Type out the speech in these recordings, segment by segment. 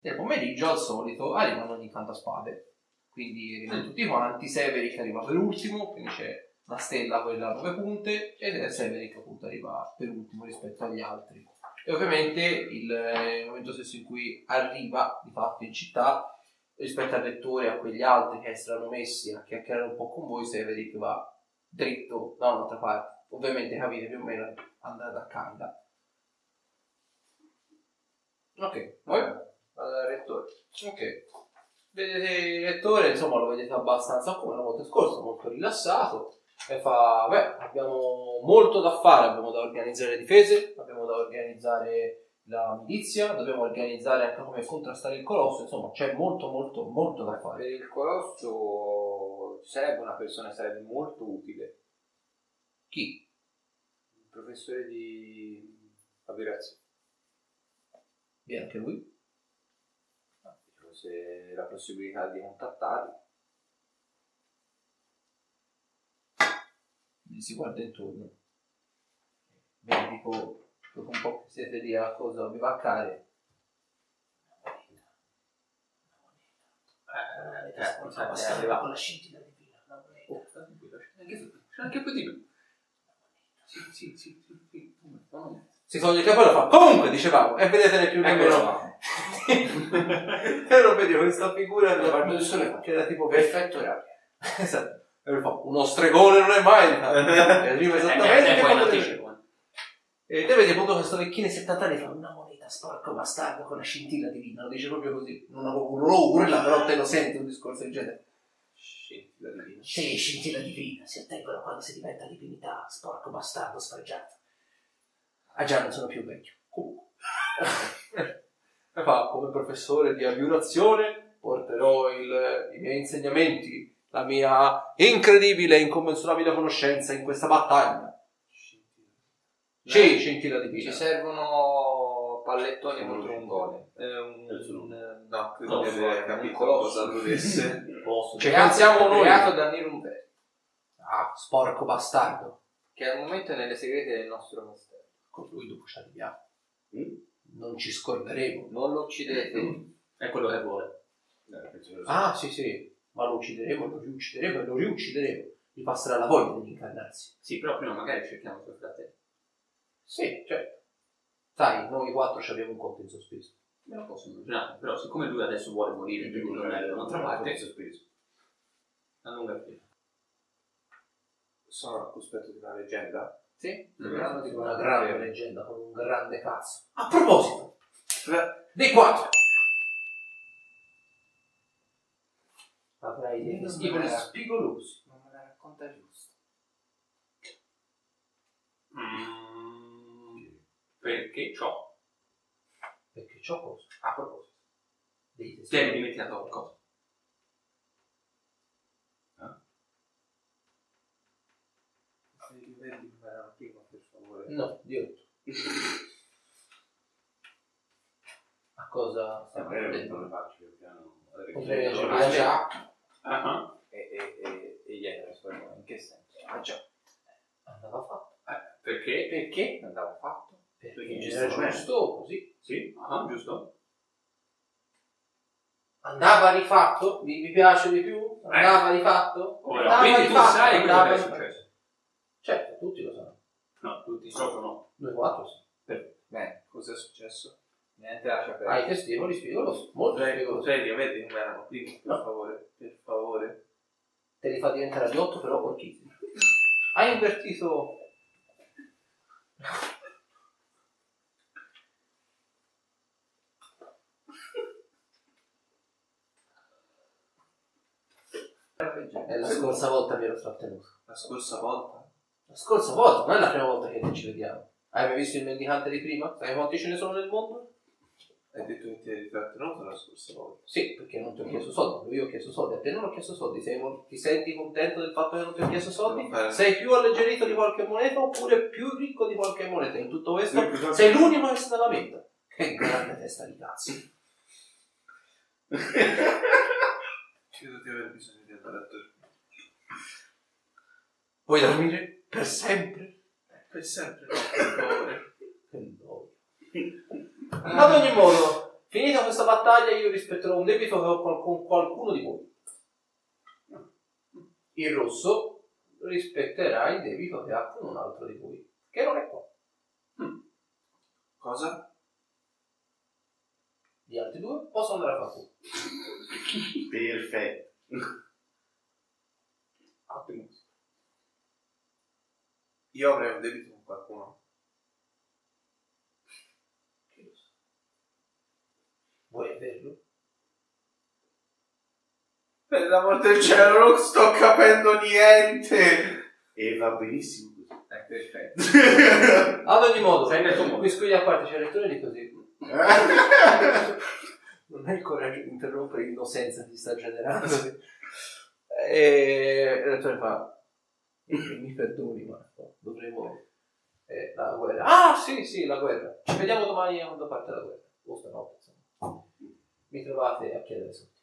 Nel pomeriggio, al solito, arrivano gli incantaspade. Quindi arrivano tutti quanti. Severic arriva per ultimo, quindi c'è la stella, quella a nove punte, ed è Severic appunto arriva per ultimo rispetto agli altri. E ovviamente il, eh, il momento stesso in cui arriva di fatto in città, rispetto al lettore e a quegli altri che si erano messi a chiacchierare un po' con voi, Severic va dritto da un'altra parte. Ovviamente capite più o meno andare da Canada. Ok, al rettore. Ok. Vedete il rettore, insomma, lo vedete abbastanza come la volta scorsa, molto rilassato. E fa, beh, abbiamo molto da fare, abbiamo da organizzare le difese, abbiamo da organizzare la milizia, dobbiamo organizzare anche come contrastare il colosso, insomma, c'è molto, molto, molto da fare. Per il colosso sarebbe una persona, sarebbe molto utile. Chi? Il professore di avverazione. Viene anche lui? Fosse la possibilità di contattarli. Gli si guarda intorno. Vedi tipo, dopo un po' che siete lì a cosa vi. Eh, Eh, eh, arriva. con la scintilla divina. una moneta. C'è anche più di me. Sì, sì, sì, sì, sì. Si toglie il cappello e fa. Comunque, dicevamo, e vedete più Eccolo nemmeno. e non vedi questa figura La parte del sole che era tipo Perfetto orario. Esatto. E lui fa, uno stregone non è mai. E arriva esattamente. Eh, che poi. E te vedi appunto questo vecchino di 70 anni fa una moneta sporco bastardo con la scintilla divina, lo dice proprio così, non lo, lo urla, però te lo senti un discorso del genere. Scintilla divina. Sì, scintilla divina, si ottengono quando si diventa divinità, sporco bastardo sfregiato. Ah già, non sono più vecchio. Comunque. E fa, come professore di aviurazione, porterò il- i miei insegnamenti, la mia incredibile e incommensurabile conoscenza in questa battaglia. Sì, scintilla divina. Ci servono pallettoni contro un. Eh, un- no, credo No, di fuori, aver capito colosso. cosa. Ci pensiamo noi. Creato da Nirumber, Ah, sporco bastardo. che al momento è nelle segrete del nostro mistero. Con lui dopo ci arriviamo. Mm? Non ci scorderemo. Non lo uccidete. È quello che vuole. Eh, Ah, sì, sì. Ma lo uccideremo, lo riuccideremo e lo riuccideremo. Gli passerà la voglia di incarnarsi. Sì, però prima magari cerchiamo i suoi fratelli. Sì, certo. Sai, noi quattro ci abbiamo un conto in sospeso. Me lo posso immaginare, però siccome lui adesso vuole morire per tornare da un'altra parte, sospeso. a lunga fila. Sono al cospetto di una leggenda. Sì. Saranno di una grande leggenda con un grande cazzo. A proposito, dei quattro. Avrai dei festivali Eh. spigolosi. Non me la racconta giusto. Mm, perché ciò? Perché c'ho cosa? A proposito. Festivali. dimenticato qualcosa? I livelli come erano prima, No, Dio. A cosa stiamo Magari vedendo? non faccio io piano. Ah, già. Ah, E, e, e, e gli in che senso? Ah già, Andava fatto. perché? Perché andava fatto? Perché era giusto così. Sì, ah, giusto? Andava rifatto? Vi, vi piace di più? Andava rifatto? Ora, Andava quindi tu rifatto, sai quello che è rifatto. successo? Certo, tutti lo sanno. No, tutti, proprio no. Noi quattro sì. Bene, cos'è successo? niente lascia perdere. festivali spigolosi, molto Potrei, spigolosi. potrei riavere come erano prima, per No. favore, per favore. Te li fa diventare di 8 però porchissimi. Hai invertito... È la scorsa volta mi ero trattenuto. La scorsa volta? La scorsa volta, non è la prima volta che ci vediamo. Hai mai visto il mendicante di prima? Sai quanti ce ne sono nel mondo? Hai detto che ti eri trattenuto la scorsa volta. Sì, perché non ti ho chiesto soldi, io ho chiesto soldi, a te non ho chiesto soldi, Sei ti senti contento del fatto che non ti ho chiesto soldi? Sei più alleggerito di qualche moneta oppure più ricco di qualche moneta? In tutto questo più- sei l'unico che se ne lamenta. Che grande testa di cazzo. Credo di aver bisogno di andare a dormire. Vuoi dormire? Per sempre? Per sempre per noia. Ad ogni modo, finito questa battaglia io rispetterò un debito che ho con qualcuno di voi. Il rosso rispetterà il debito che ha con un altro di voi, che non è qua. Cosa? Gli altri due possono andare a fare Perfetto. Ottimo. Io avrei un debito con qualcuno. Vuoi averlo? Per l'amor del cielo, non sto capendo niente. E va benissimo così. È perfetto. Ad ogni modo, Sei nel tuo mondo. qui scogli a parte c'è il lettore di così. non hai il coraggio di interrompere l'innocenza che ti sta generando. e il lettore fa, mi perdoni Marco, dovremo... eh, la guerra. Ah sì, sì, la guerra. Ci vediamo domani da parte della guerra. O stanotte, insomma. Mi trovate a chiedere soldi.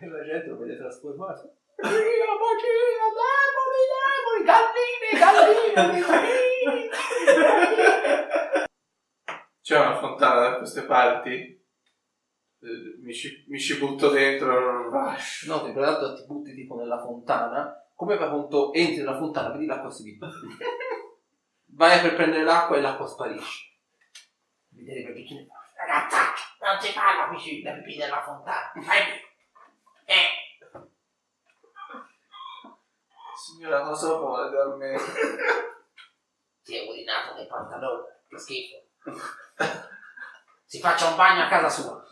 E la gente lo vede trasformato. Dio, bacino, demoni, demoni, galline, galline, galline. C'è una fontana da queste parti? Mi ci, mi ci butto dentro. Rush. No, tra l'altro ti butti tipo nella fontana. Come fai conto? Entri nella fontana, vedi l'acqua si. Vai per prendere l'acqua e l'acqua sparisce. Vedere per bicchiere. Ragazzaccio, non si parla qui da pipì nella fontana. Vai via. Eh. Signora, cosa vuole da me? Si è urinato nel pantalone. Che schifo. Si faccia un bagno a casa sua.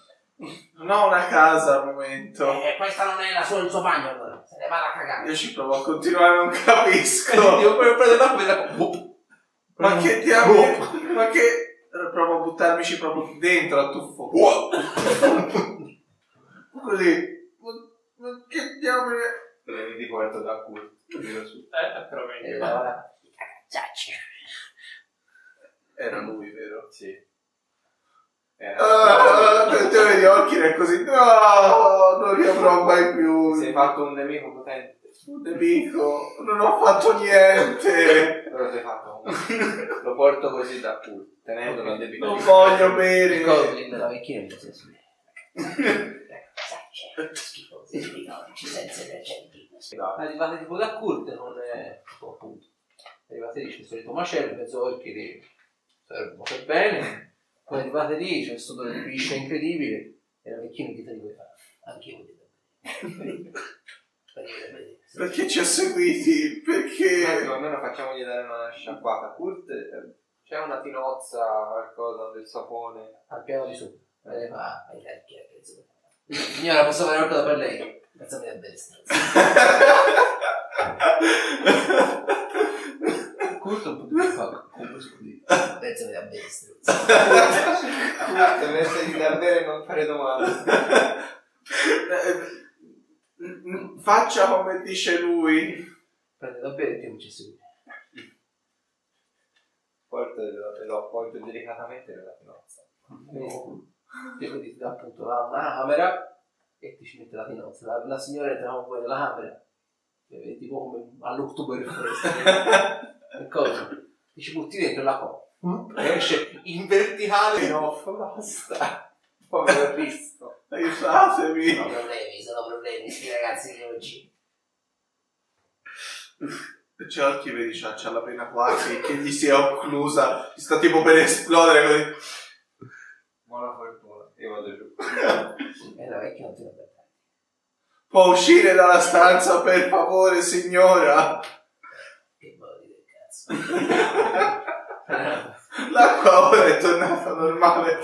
Non ho una casa al momento. E questa non è la sua, il suo bagno allora. Se ne vada a cagare. Io ci provo a continuare, non capisco. Devo proprio prendere l'acqua e l'acqua. Ma che diavolo? Ma che... Provo a buttarmici proprio dentro al tuffo. Così. Ma, che diavolo è? Prendi di porto da culo. Eh, però meglio. allora- Era lui, vero? Sì. Ah, Attenzione agli occhi è così. No, non li avrò mai più. Sei fatto un nemico potente. Un nemico. Non ho fatto niente. Però sei fatto un... Lo porto così da culo. Tenendolo a debito. Non voglio bere. Goblin della vecchina mi piace su Schifosi, ricordici senza emergenti. Arrivate tipo da Kurt, non è tipo appunto. Arrivate lì, c'è il solito macello, mezzo orchi che servono per bene. Poi arrivate lì, c'è questo odore di piscia incredibile. E la vecchina che ti vuoi fare? Voglio bene. Venite, venite. Perché ci ha seguiti? Perché? almeno facciamogli dare una sciacquata. Kurt, eh, c'è una tinozza, qualcosa del sapone. Al piano di sopra. Eh, va, vai, dai, chi è che insomma. Signora, posso fare qualcosa per lei? Alzami a destra. Kurt un po' più fa come scusi. Alzami a destra. Kurt, invece di dar bene non fare domande. Eh, Faccia come dice lui. Prende da bere e ti ci segui. Porto e lo, e appoggio delicatamente nella tinozza. Ti vedi ti dà appunto la, una camera e ti ci mette la tinozza. La, la signora entra con voi nella camera. E vedi tipo come all'Oktoberfest. cosa? Ti ci butti dentro la copa. E esce in verticale in off. Basta. Povero Cristo. Aiutatemi. Sono problemi, sono problemi, sti ragazzi di oggi. C'è occhi, vedi, c'ha, c'ha la pena quasi che gli si è occlusa. Sta tipo per esplodere così. Buona fortuna. Io vado giù. E la vecchia non ti bene. Può uscire dalla stanza, per favore, signora. Che body del cazzo. L'acqua ora è tornata normale.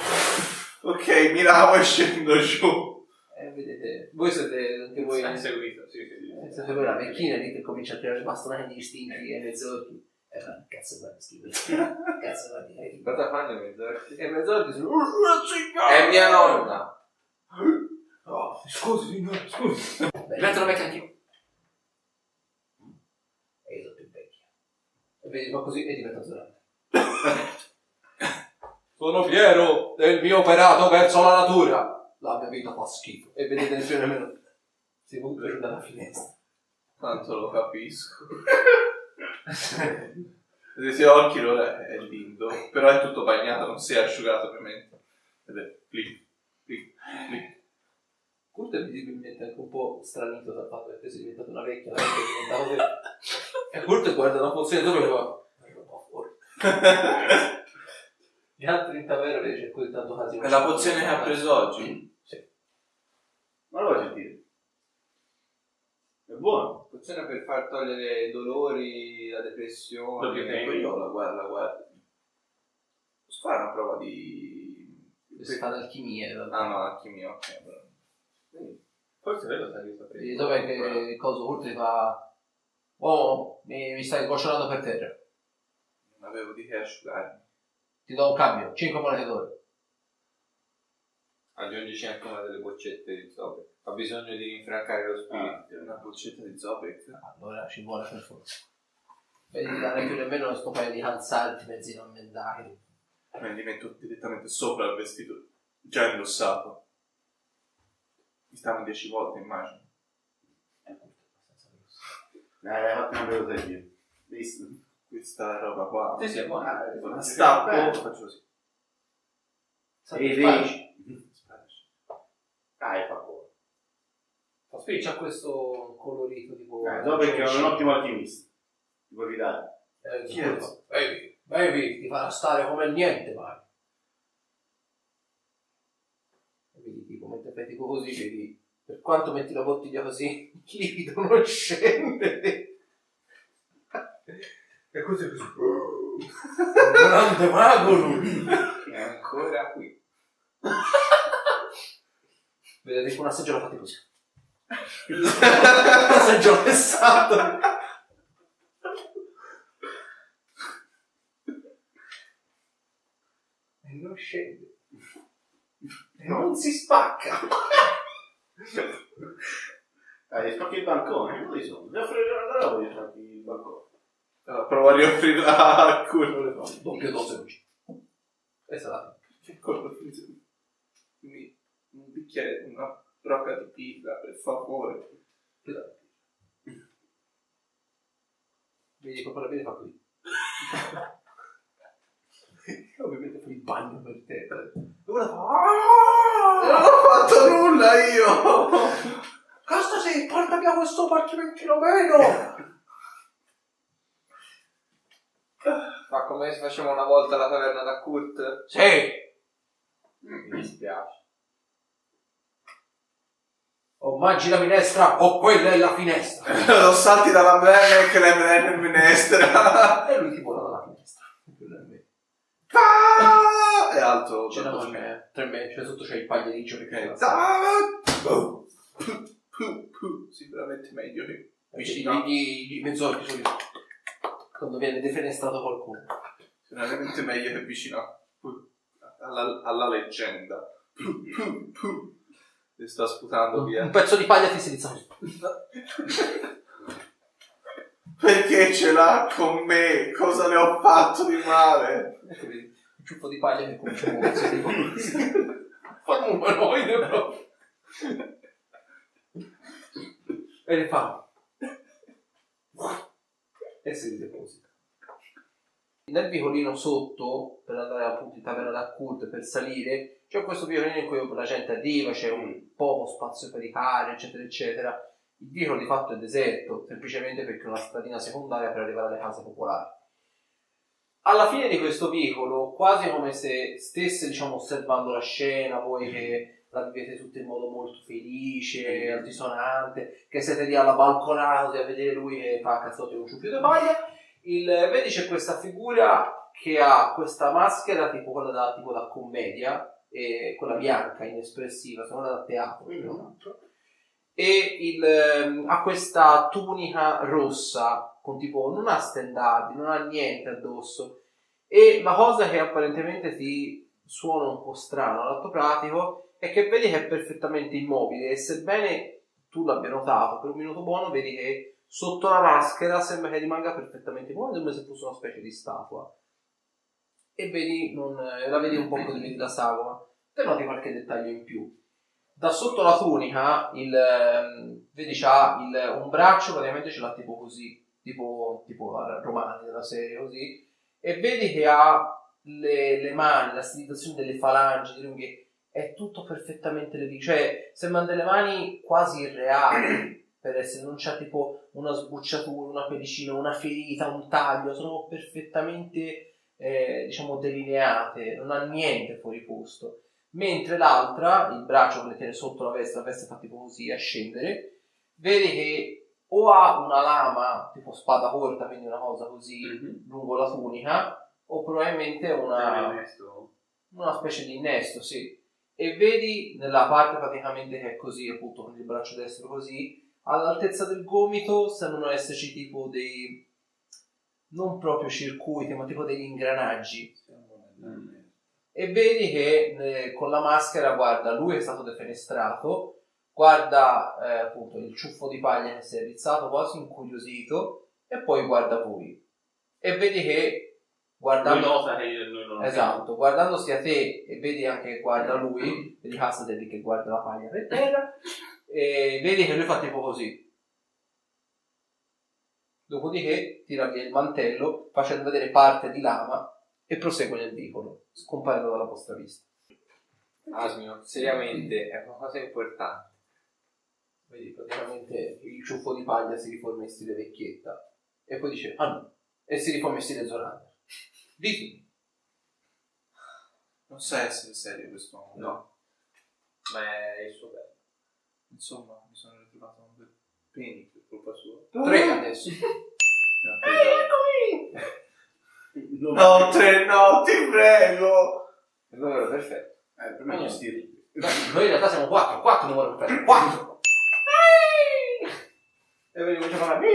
Ok, mi lavo e scendo giù. E vedete, voi siete anche voi. Hai seguito, sì, sì. Eh, Siete voi la vecchina lì che comincia a tirare bastonati agli istinti e mezz'orchi. E fa, cazzo guarda schifo. Cazzo guarda che Cosa fanno i mezz'orchi? E mezz'orchi sono. È mia nonna. Oh, scusi, signore, scusi. Diventa una vecchia anch'io. E io sono più vecchia. E vedi, fa così e diventa zorante. Sono fiero del mio operato verso la natura. La mia vita fa schifo. E vedete nessuno nemmeno. Si butta giù dalla finestra. Tanto lo capisco. Vedete occhi, ora è lì. umido, però è tutto bagnato, non si è asciugato ovviamente. Ed è flick, flick, flick. Kurt è visibilmente anche un po' stranito dal fatto che te sei diventato una vecchia, la vecchia è diventata vecchia. E Kurt guarda la pozione dopo e fa roba fuori. Gli altri in taverna invece così tanto casino. È la pozione che ha preso oggi? Sì. Ma lo vuoi sentire? È buono. Pozione per far togliere i dolori, la depressione. Doppio tempo. Ecco io la guarda, la guarda. Posso fare una prova di... Si fa d'alchimia in realtà. Ah no, alchimia, ok. allora. Forse quello sai che E sapevi. dov'è che cosa Kurt ti fa... Oh, mi, mi stai sgocciolando per terra. Non avevo di che asciugarmi. Ti do un cambio, 5 monete d'oro. Aggiungici anche una delle boccette di Zopek. Ha bisogno di rinfrancare lo spirito. Una boccetta di Zopek. Allora ci vuole per forza. Vedi di dare più nemmeno sto paio di calzanti mezzi non mendati. Me li metto direttamente sopra il vestito già indossato. Stanno 10 volte, immagino. Eh, hai fatto una bella sedia. Visto? Questa roba qua. Sì, sì, è buono. La stappo, faccio così. Ehi, Spacci. Dai, fa buono. Spacci ha questo colorito tipo... Dai, so perché è un ottimo alchimista. Ti puoi fidare. Eh, è? Baby, baby, ti farà stare come niente, vai. E vedi tipo così, vedi, per quanto metti la bottiglia così, il liquido non scende. E così così. Un grande mago lui. È ancora qui. Vedete tipo una seggiola fatta così. una seggiola fessata. E non scende. E non si spacca. Dai, spacchi il bancone. Dove sono? Devo offrire la roba di spacchi il bancone. Allora, provo a rioffrirla a curva. Doppio dose oggi. E sarà. Che cosa Quindi un bicchiere, una brocca di pizza, per favore. Vedi proprio la vede fa così. Ovviamente fa il bagno per te. E ora fa. Non ho fatto nulla io! Casta sì, porta via questo parchimentino meno! Ma come se facciamo una volta alla taverna da Kurt? Sì! Mi dispiace. O mangi la minestra o quella è la finestra. Lo salti dalla bene che le bene in minestra. E lui ti finestra. Ah! È alto. C'è una voce, tre metri, cioè sotto c'è il pagliericcio che cazzo. Ah! Puh. Sicuramente meglio che Vicini gli, gli mezz'orchi solito. Quando viene defenestrato qualcuno. Sicuramente meglio che vicino a- alla, alla leggenda. Le sta sputando via. Un pezzo di paglia ti si così. Perché ce l'ha con me? Cosa le ho fatto di male? Un ciuffo di paglia che comincia a muoversi. Fa un umanoide proprio. E le fa. E si rideposita. Nel vicolino sotto, per andare appunto in taverna da cult, per salire, c'è questo vicolino in cui la gente arriva, c'è un poco spazio per i carri, eccetera, eccetera. Il vicolo di fatto è deserto, semplicemente perché è una stradina secondaria per arrivare alle case popolari. Alla fine di questo vicolo, quasi come se stesse diciamo, osservando la scena, voi che la vivete tutto in modo molto felice, altisonante, che siete lì alla balconata a vedere lui che fa cazzotti con un ciuffio di paglia, il, vedi c'è questa figura che ha questa maschera tipo quella da, tipo da commedia, e quella bianca, inespressiva, sono da teatro, che altro. E il, ehm, ha questa tunica rossa con tipo non ha stendardi, non ha niente addosso. E la cosa che apparentemente ti suona un po' strano all'atto pratico è che vedi che è perfettamente immobile e sebbene tu l'abbia notato per un minuto buono vedi che sotto la maschera sembra che rimanga perfettamente immobile come se fosse una specie di statua. E vedi non, eh, la vedi un po' così vedi la sagoma te noti qualche dettaglio in più da sotto la tunica il, ehm, vedi c'ha il, un braccio praticamente ce l'ha tipo così tipo, tipo romani della serie così e vedi che ha le, le mani, la stilizzazione delle falangi, delle unghie, è tutto perfettamente realistico. Cioè, sembrano delle mani quasi irreali, per essere, non c'è tipo una sbucciatura, una pellicina, una ferita, un taglio, sono perfettamente, eh, diciamo, delineate, non ha niente fuori posto. Mentre l'altra, il braccio che le tiene sotto la veste, la veste fa tipo così, a scendere, vedi che o ha una lama, tipo spada corta, quindi una cosa così, lungo la tunica, o probabilmente una, una specie di innesto, sì. E vedi nella parte praticamente che è così, appunto con il braccio destro così, all'altezza del gomito sembrano esserci tipo dei non proprio circuiti, ma tipo degli ingranaggi. E vedi che eh, con la maschera, guarda, lui è stato defenestrato, guarda eh, appunto il ciuffo di paglia che si è rizzato quasi incuriosito, e poi guarda voi. E vedi che guardando che Esatto, guardando sia te e vedi anche che guarda lui, vedi Hassad lì che guarda la paglia per terra, e vedi che lui fa tipo così. Dopodiché tira via il mantello facendo vedere parte di lama e prosegue nel vicolo, scomparendo dalla vostra vista. Asmio, seriamente, è una cosa importante. Vedi praticamente il ciuffo di paglia si riforma in stile vecchietta e poi dice ah no, e si riforma in stile Zorander. Dici, Non sa essere serio questo uomo. No. Ma è il suo bello. Insomma, mi sono ritrovato un bel peni per colpa sua. tre adesso. Non- No, tre, no, ti prego! È vero, perfetto. Eh, per me gestirli. Noi in realtà siamo quattro, quattro numero perfetto, quattro! E poi cominciamo a fare...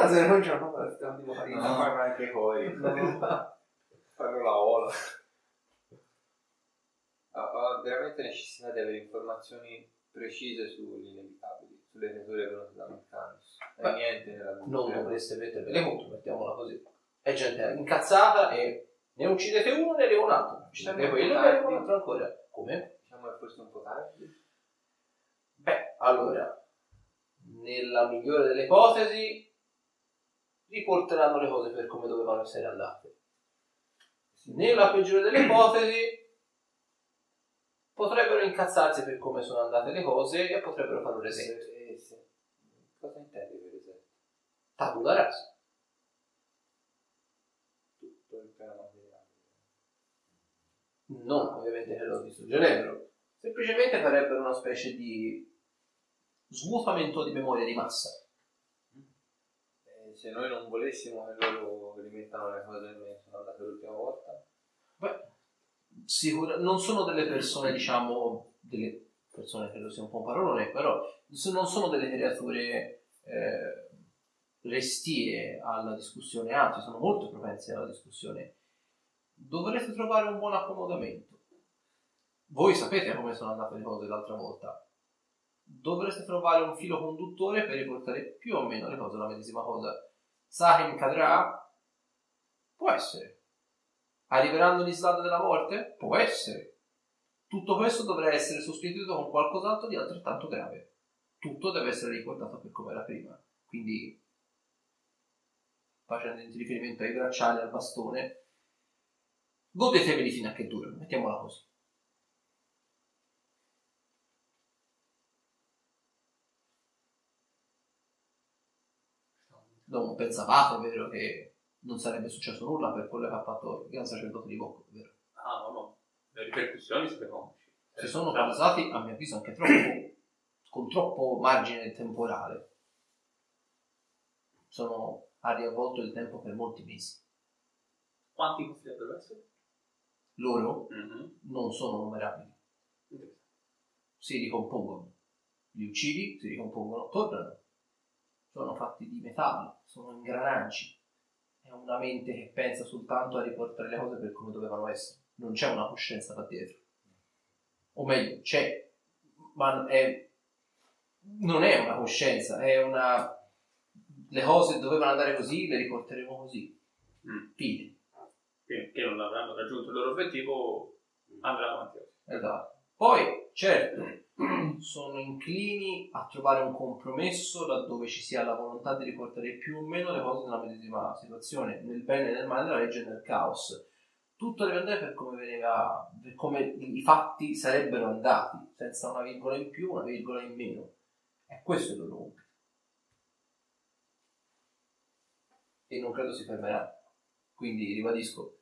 La sera cominciamo a fare... stiamo tipo farina. Non fai anche poi. Fanno la ola. Ho, ho veramente necessità di avere informazioni precise sugli inevitabili, sulle creature venute da Meccanus. E Beh, niente nella Non dovreste mettervele contro, mettiamola così. È gente incazzata e ne uccidete uno ne arriva un altro. Uccidete quello e ne arriva un altro ancora. Come? Diciamo che forse un po' tardi. Beh, allora, nella migliore delle ipotesi, riporteranno le cose per come dovevano essere andate. Nella peggiore delle ipotesi, potrebbero incazzarsi per come sono andate le cose e potrebbero fare un reset. Eh. Cosa intendi per esempio? Tabula rasa. Piano materiale. Non ovviamente che lo distruggerebbero, semplicemente farebbero una specie di svuotamento di memoria di massa. Eh, se noi non volessimo che loro rimettano le cose andate l'ultima volta, Beh, sicura- non sono delle persone, diciamo, delle persone credo sia un po' un parolone, però non sono delle creature eh, restie alla discussione, anzi sono molto propense alla discussione. Dovreste trovare un buon accomodamento. Voi sapete come sono andate le cose l'altra volta. Dovreste trovare un filo conduttore per riportare più o meno le cose alla medesima cosa. Sahim cadrà? Può essere. Arriveranno gli slad della morte? Può essere. Tutto questo dovrà essere sostituito con qualcos'altro di altrettanto grave. Tutto deve essere ricordato per come era prima. Quindi, facendo riferimento ai bracciali, al bastone, godeteveli fino a che durano, mettiamola così. Non pensavate, vero, che non sarebbe successo nulla per quello che ha fatto il gran sacerdote di Bocco, vero? Ah, no, no. Le ripercussioni siete conosci. si sono causati, a mio avviso, anche troppo, con troppo margine temporale. Sono ha riavvolto il tempo per molti mesi. Quanti potrebbero essere? Loro Mhm. non sono numerabili, si ricompongono. Li uccidi, si ricompongono, tornano. Sono fatti di metallo, sono ingranaggi. È una mente che pensa soltanto a riportare le cose per come dovevano essere. Non c'è una coscienza da dietro. O meglio, c'è, ma è, non è una coscienza, è una... Le cose dovevano andare così, le riporteremo così. Mm. Fine. Che, non avranno raggiunto il loro obiettivo, andranno avanti. Esatto. Poi, certo, sono inclini a trovare un compromesso laddove ci sia la volontà di riportare più o meno le cose nella medesima situazione, nel bene e nel male della legge e nel caos. tutto deve andare per come veniva, per come i fatti sarebbero andati, senza una virgola in più, una virgola in meno. E questo è il loro compito. E non credo si fermerà. Quindi ribadisco,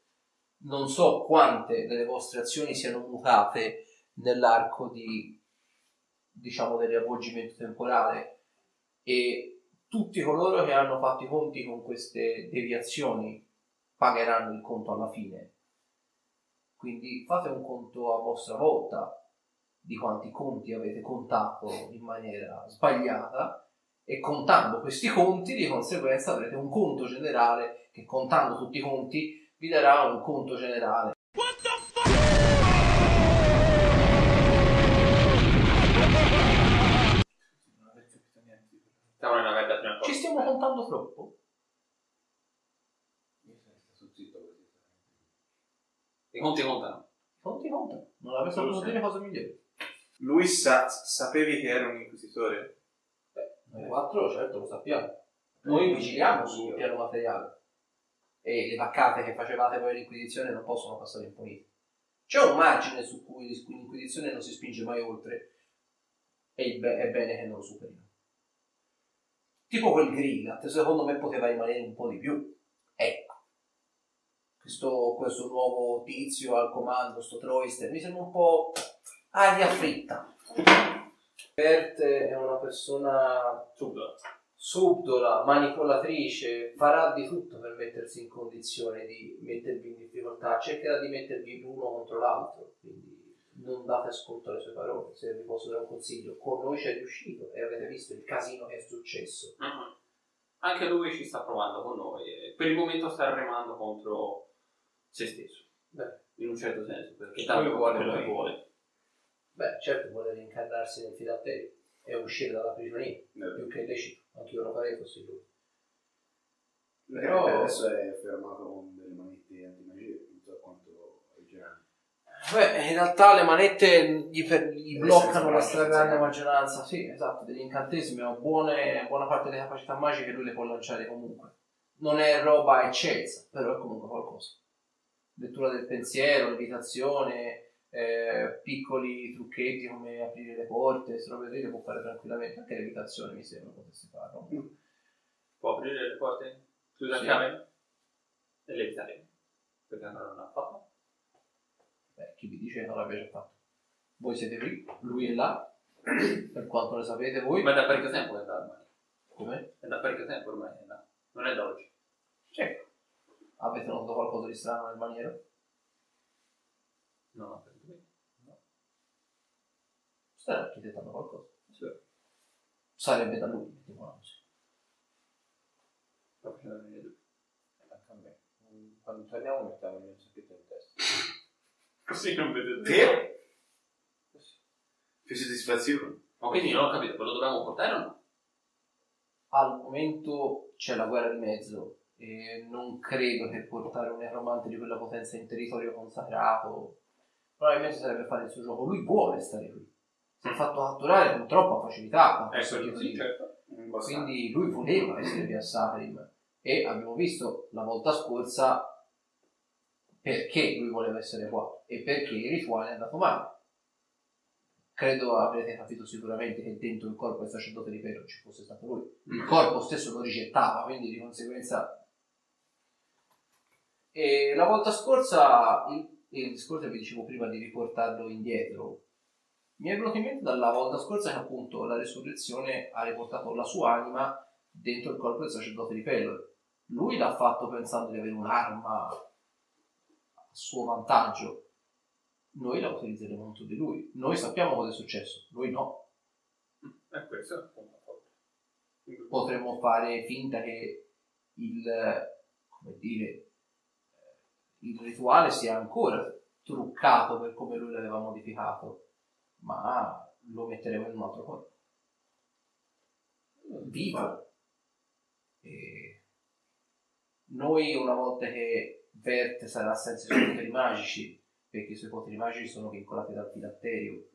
non so quante delle vostre azioni siano mutate nell'arco di, diciamo, del riavvolgimento temporale e tutti coloro che hanno fatto i conti con queste deviazioni pagheranno il conto alla fine. Quindi fate un conto a vostra volta di quanti conti avete contato in maniera sbagliata e contando questi conti di conseguenza avrete un conto generale che contando tutti i conti vi darà un conto generale. Non aver capito niente. Stiamo nella merda prima Ci stiamo contando troppo? I conti contano. I conti contano. Non avete saputo dire cosa migliore. Lui sa, sapevi che era un inquisitore? Noi quattro certo lo sappiamo. Noi vigiliamo sul piano materiale. E le vaccate che facevate voi all'Inquisizione non possono passare impunite. C'è un margine su cui l'Inquisizione non si spinge mai oltre e be- è bene che non lo superino. Tipo quel Grillat, secondo me poteva rimanere un po' di più. Ecco. Questo, questo nuovo tizio al comando, sto Troister, mi sembra un po' aria fritta. Bert è una persona Subito. subdola, manipolatrice, farà di tutto per mettersi in condizione di mettervi in difficoltà, cercherà di mettervi l'uno contro l'altro, quindi non date ascolto alle sue parole, se vi posso dare un consiglio, con noi c'è riuscito e avete visto il casino che è successo. Mhm. Anche lui ci sta provando con noi e per il momento sta remando contro se stesso. Beh, In un certo senso, perché Lui tanto vuole quello che vuole. Beh, certo vuole reincarnarsi nel fidatterio e uscire dalla prigionia, più che illecito, anche io lo farei fossi lui. Però Però- adesso è fermato con delle manette antimagia, non so quanto originali. Beh, in realtà le manette gli, per- gli Eh, bloccano la stragrande maggioranza, sì, esatto, degli incantesimi, ha buone, buona parte delle capacità magiche lui le può lanciare comunque. Non è roba eccelsa, però è comunque qualcosa. Lettura del pensiero, levitazione, eh, piccoli trucchetti come aprire le porte, queste robe lì le può fare tranquillamente, anche levitazione mi sembra potesse farlo. Può aprire le porte? Chiusa Sì. chiave? E levitare. Perché non l'ha fatto? Beh, chi vi dice che non l'aveva già fatto? Voi siete qui, lui è là, per quanto ne sapete voi. Ma è da parecchio tempo che è da ormai. Come? È da parecchio tempo ormai è là. Non è da oggi. Ecco. Avete notato qualcosa di strano nel maniero? No, per me. Stai architettando qualcosa. Sì. Sarebbe da lui, mettiamola così. Anche a me. Quando torniamo mettiamo il sacchetto in testa. Così non vedete. Che? Più soddisfazione. Ma quindi non ho capito, ve lo dobbiamo portare o no? Al momento c'è la guerra di mezzo e non credo che portare un necromante di quella potenza in territorio consacrato probabilmente sarebbe fare il suo gioco. Lui vuole stare qui. Si è fatto catturare con troppa facilità sì, di- certo. Quindi lui voleva essere via Saharim e abbiamo visto la volta scorsa perché lui voleva essere qua e perché il rituale è andato male. Credo avrete capito sicuramente che dentro il corpo del sacerdote di Pero ci fosse stato lui. Il corpo stesso lo rigettava, quindi di conseguenza... E la volta scorsa, il, il discorso che vi dicevo prima di riportarlo indietro, mi è venuto in mente dalla volta scorsa che appunto la resurrezione ha riportato la sua anima dentro il corpo del sacerdote di Pelor. Lui l'ha fatto pensando di avere un'arma a suo vantaggio. Noi la utilizzeremo contro di lui. Noi sappiamo cosa è successo, lui no. E questo è un punto forte. Potremmo fare finta che il, come dire, eh, il rituale sia ancora truccato per come lui l'aveva modificato, ma lo metteremo in un altro corpo. Vivo. E noi una volta che Vert sarà senza i suoi poteri magici, perché i suoi poteri magici sono vincolati dal filatterio,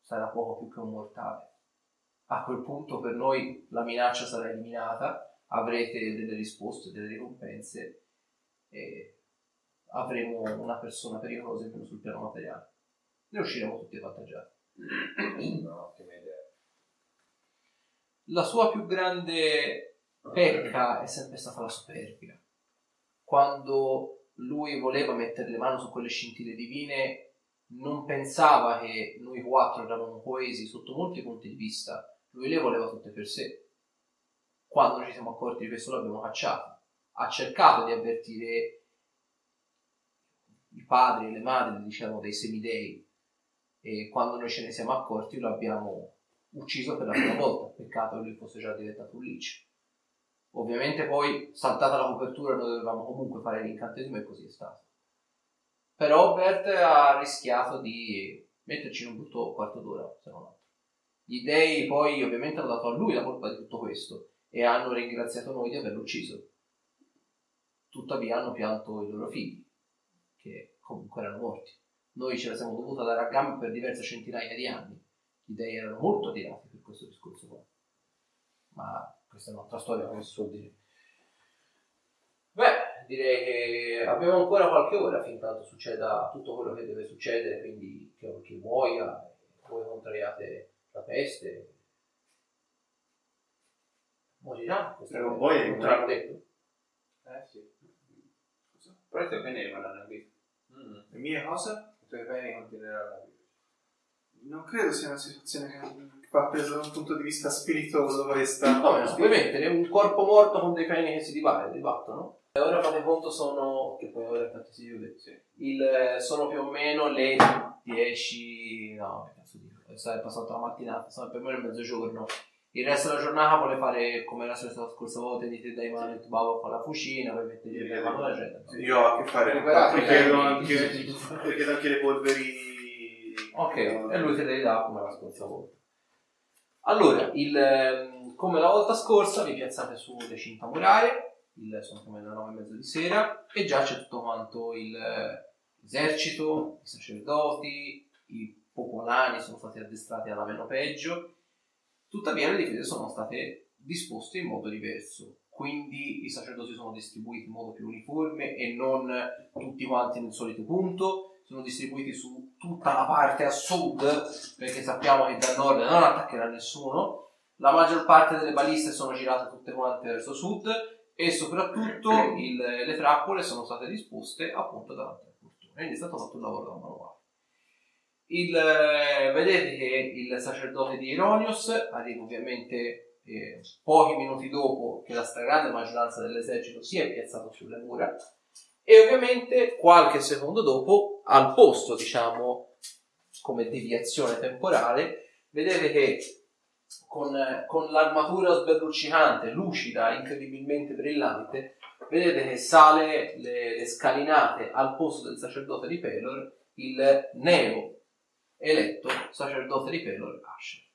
sarà poco più che un mortale. A quel punto per noi la minaccia sarà eliminata, avrete delle risposte, delle ricompense e avremo una persona pericolosa in più sul piano materiale. Ne usciremo tutti avvantaggiati. Un'ottima idea. La sua più grande pecca è sempre stata la superbia. Quando lui voleva mettere le mani su quelle scintille divine, non pensava che noi quattro eravamo coesi sotto molti punti di vista. Lui le voleva tutte per sé. Quando ci siamo accorti di questo l'abbiamo cacciato. Ha cercato di avvertire i padri e le madri, diciamo, dei semidei. E quando noi ce ne siamo accorti lo abbiamo ucciso per la prima volta. Peccato che lui fosse già diventato un lich. Ovviamente poi, saltata la copertura, noi dovevamo comunque fare l'incantesimo e così è stato. Però Bert ha rischiato di metterci in un brutto quarto d'ora, se non altro. Gli dei poi ovviamente hanno dato a lui la colpa di tutto questo e hanno ringraziato noi di averlo ucciso. Tuttavia hanno pianto i loro figli, che comunque erano morti. Noi ce la siamo dovuta dare a gambe per diverse centinaia di anni. Gli dei erano molto adirati per questo discorso qua. Ma questa è un'altra storia, come si suol dire. Beh, direi che abbiamo ancora qualche ora fin tanto succeda tutto quello che deve succedere, quindi che, che muoia, voi contraiate la peste. Morirà? Questo Però è- te l'hanno detto? Eh sì. Però i tuoi peni rimarranno in vita. Mm. Le mie cose? I tuoi peni continueranno a vivere. Non credo sia una situazione che va presa da un punto di vista spiritoso questa. Come no? Puoi mettere un corpo morto con dei peni che si dibattono? E ora fate conto sono, che poi ora infatti si vede, il, eh, sono più o meno le 10, no, che cazzo dico, è passata la mattinata, sono più o meno il mezzogiorno. Il resto della giornata vuole fare come la scorsa volta, dite dai mani e tu bavo fa la cucina, poi mettete le mani alla gente. Io ho a che fare con chiedo anche, anche le polveri. Ok, e lui te le dà come la scorsa volta. Allora, il, ehm, come la volta scorsa, vi piazzate sulle cinta murarie, il, sono come le nove e mezzo di sera, e già c'è tutto quanto il, eh, l'esercito, i sacerdoti, i popolani sono stati addestrati alla meno peggio, tuttavia le difese sono state disposte in modo diverso. Quindi i sacerdoti sono distribuiti in modo più uniforme e non tutti quanti nel solito punto, sono distribuiti su tutta la parte a sud, perché sappiamo che da nord non attaccherà nessuno. La maggior parte delle baliste sono girate tutte quante verso sud e soprattutto il- le trappole sono state disposte appunto davanti al portone. Quindi è stato fatto un lavoro da manuale. Il, eh, vedete che il sacerdote di Ironios arriva ovviamente eh, pochi minuti dopo che la stragrande maggioranza dell'esercito si è piazzato sulle mura e ovviamente qualche secondo dopo al posto diciamo come deviazione temporale vedete che con, con l'armatura sberluccicante, lucida, incredibilmente brillante, vedete che sale le, le scalinate al posto del sacerdote di Pelor il neo eletto sacerdote di Pelor Asher.